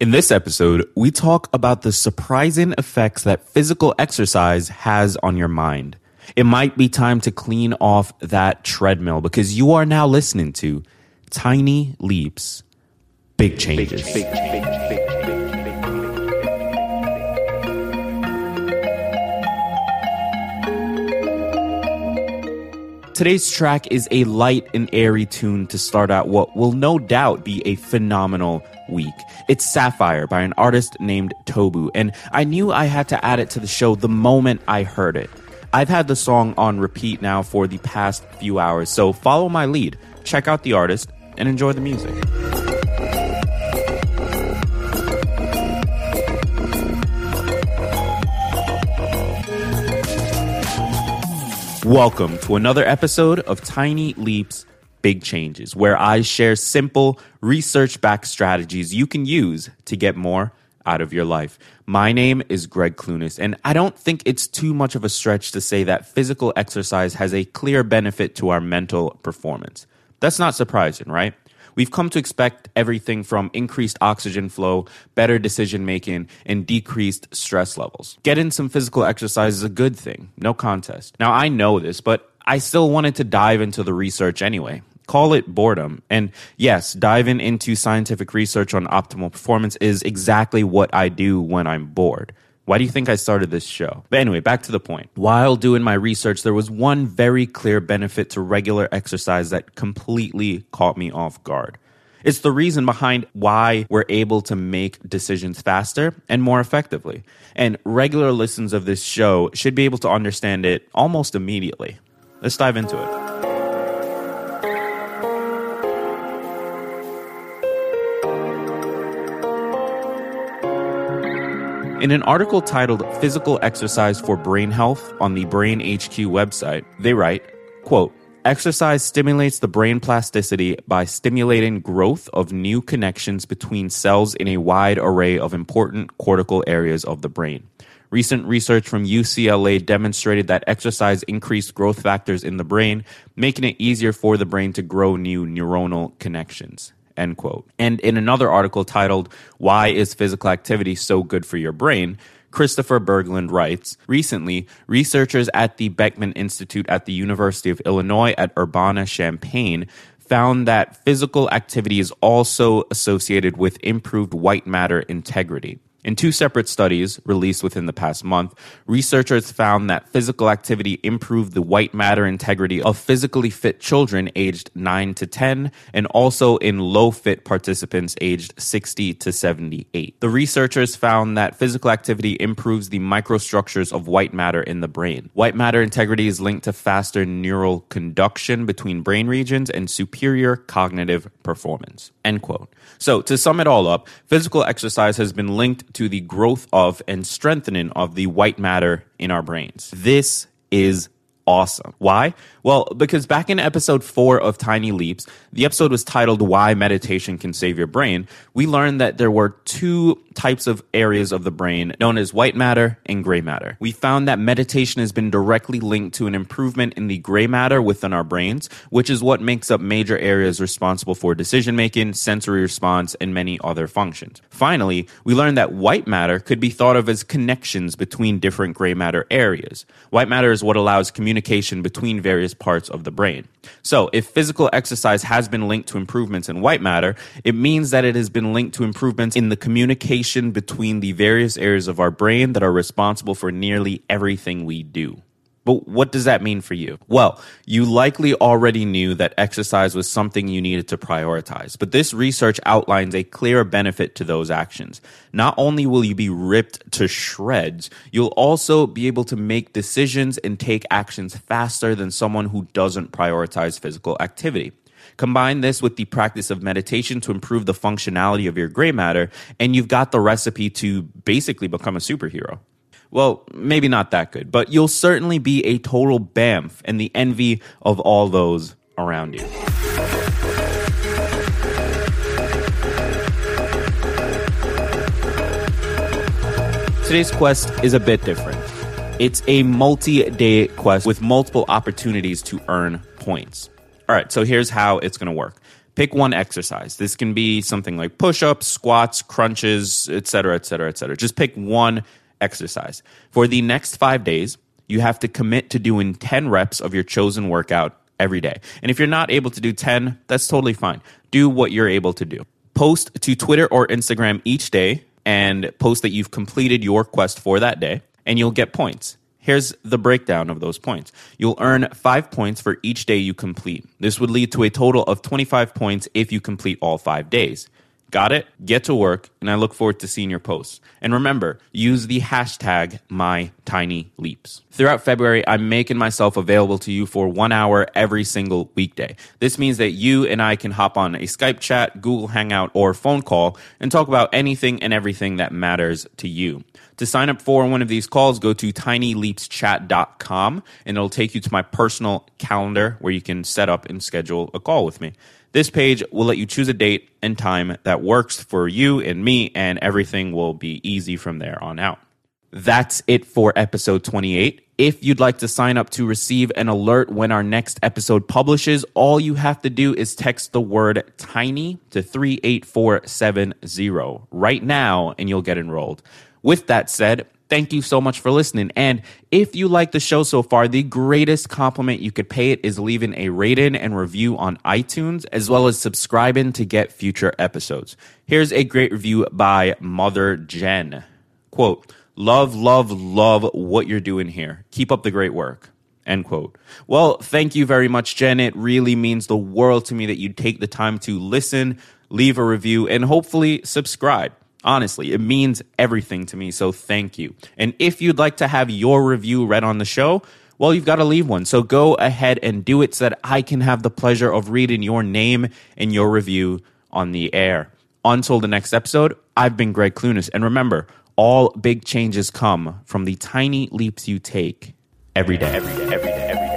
In this episode, we talk about the surprising effects that physical exercise has on your mind. It might be time to clean off that treadmill because you are now listening to Tiny Leaps, Big Changes. Today's track is a light and airy tune to start out what will no doubt be a phenomenal week. It's Sapphire by an artist named Tobu, and I knew I had to add it to the show the moment I heard it. I've had the song on repeat now for the past few hours, so follow my lead, check out the artist, and enjoy the music. Welcome to another episode of Tiny Leaps, Big Changes, where I share simple, research backed strategies you can use to get more out of your life. My name is Gregg Clunis, and I don't think it's too much of a stretch to say that physical exercise has a clear benefit to our mental performance. That's not surprising, right? We've come to expect everything from increased oxygen flow, better decision making, and decreased stress levels. Getting some physical exercise is a good thing, no contest. Now, I know this, but I still wanted to dive into the research anyway. Call it boredom. And yes, diving into scientific research on optimal performance is exactly what I do when I'm bored. Why do you think I started this show? But anyway, back to the point. While doing my research, there was one very clear benefit to regular exercise that completely caught me off guard. It's the reason behind why we're able to make decisions faster and more effectively. And regular listeners of this show should be able to understand it almost immediately. Let's dive into it. In an article titled Physical Exercise for Brain Health on the Brain HQ website, they write, quote, Exercise stimulates the brain plasticity by stimulating growth of new connections between cells in a wide array of important cortical areas of the brain. Recent research from UCLA demonstrated that exercise increased growth factors in the brain, making it easier for the brain to grow new neuronal connections end quote. And in another article titled, Why is Physical Activity So Good for Your Brain? Christopher Bergland writes Recently, researchers at the Beckman Institute at the University of Illinois at Urbana Champaign found that physical activity is also associated with improved white matter integrity. In two separate studies released within the past month, researchers found that physical activity improved the white matter integrity of physically fit children aged 9 to 10 and also in low fit participants aged 60 to 78. The researchers found that physical activity improves the microstructures of white matter in the brain. White matter integrity is linked to faster neural conduction between brain regions and superior cognitive performance. End quote. So, to sum it all up, physical exercise has been linked to the growth of and strengthening of the white matter in our brains. This is awesome. Why? Well, because back in episode four of Tiny Leaps, the episode was titled Why Meditation Can Save Your Brain. We learned that there were two types of areas of the brain known as white matter and gray matter. We found that meditation has been directly linked to an improvement in the gray matter within our brains, which is what makes up major areas responsible for decision making, sensory response, and many other functions. Finally, we learned that white matter could be thought of as connections between different gray matter areas. White matter is what allows communication between various parts of the brain. So, if physical exercise has been linked to improvements in white matter, it means that it has been linked to improvements in the communication correlation between the various areas of our brain that are responsible for nearly everything we do. But what does that mean for you? Well, you likely already knew that exercise was something you needed to prioritize, but this research outlines a clear benefit to those actions. Not only will you be ripped to shreds, you'll also be able to make decisions and take actions faster than someone who doesn't prioritize physical activity. Combine this with the practice of meditation to improve the functionality of your gray matter, and you've got the recipe to basically become a superhero. Well, maybe not that good, but you'll certainly be a total BAMF and the envy of all those around you. Today's quest is a bit different. It's a multi day quest with multiple opportunities to earn points. All right, so here's how it's going to work. Pick one exercise. This can be something like push ups, squats, crunches, etc., etc., etc. Just pick one exercise. For the next five days, you have to commit to doing 10 reps of your chosen workout every day. And if you're not able to do 10, that's totally fine. Do what you're able to do. Post to Twitter or Instagram each day and post that you've completed your quest for that day, and you'll get points. Here's the breakdown of those points. You'll earn five points for each day you complete. This would lead to a total of 25 points if you complete all five days. Got it? Get to work, and I look forward to seeing your posts. And remember, use the hashtag MyTinyLeaps. Throughout February, I'm making myself available to you for one hour every single weekday. This means that you and I can hop on a Skype chat, Google Hangout, or phone call and talk about anything and everything that matters to you. To sign up for one of these calls, go to tinyleapschat.com and it'll take you to my personal calendar where you can set up and schedule a call with me. This page will let you choose a date and time that works for you and me, and everything will be easy from there on out. That's it for episode 28. If you'd like to sign up to receive an alert when our next episode publishes, all you have to do is text the word tiny to 38470 right now and you'll get enrolled. With that said, Thank you so much for listening. And if you like the show so far, the greatest compliment you could pay it is leaving a rating and review on iTunes, as well as subscribing to get future episodes. Here's a great review by Mother Jen. Quote, love, love, love what you're doing here. Keep up the great work. End quote. Well, thank you very much, Jen. It really means the world to me that you take the time to listen, leave a review, and hopefully subscribe. Honestly, it means everything to me, so thank you. And if you'd like to have your review read on the show, well, you've got to leave one. So go ahead and do it so that I can have the pleasure of reading your name and your review on the air. Until the next episode, I've been Gregg Clunis. And remember, all big changes come from the tiny leaps you take every day. Every day, every day, every day.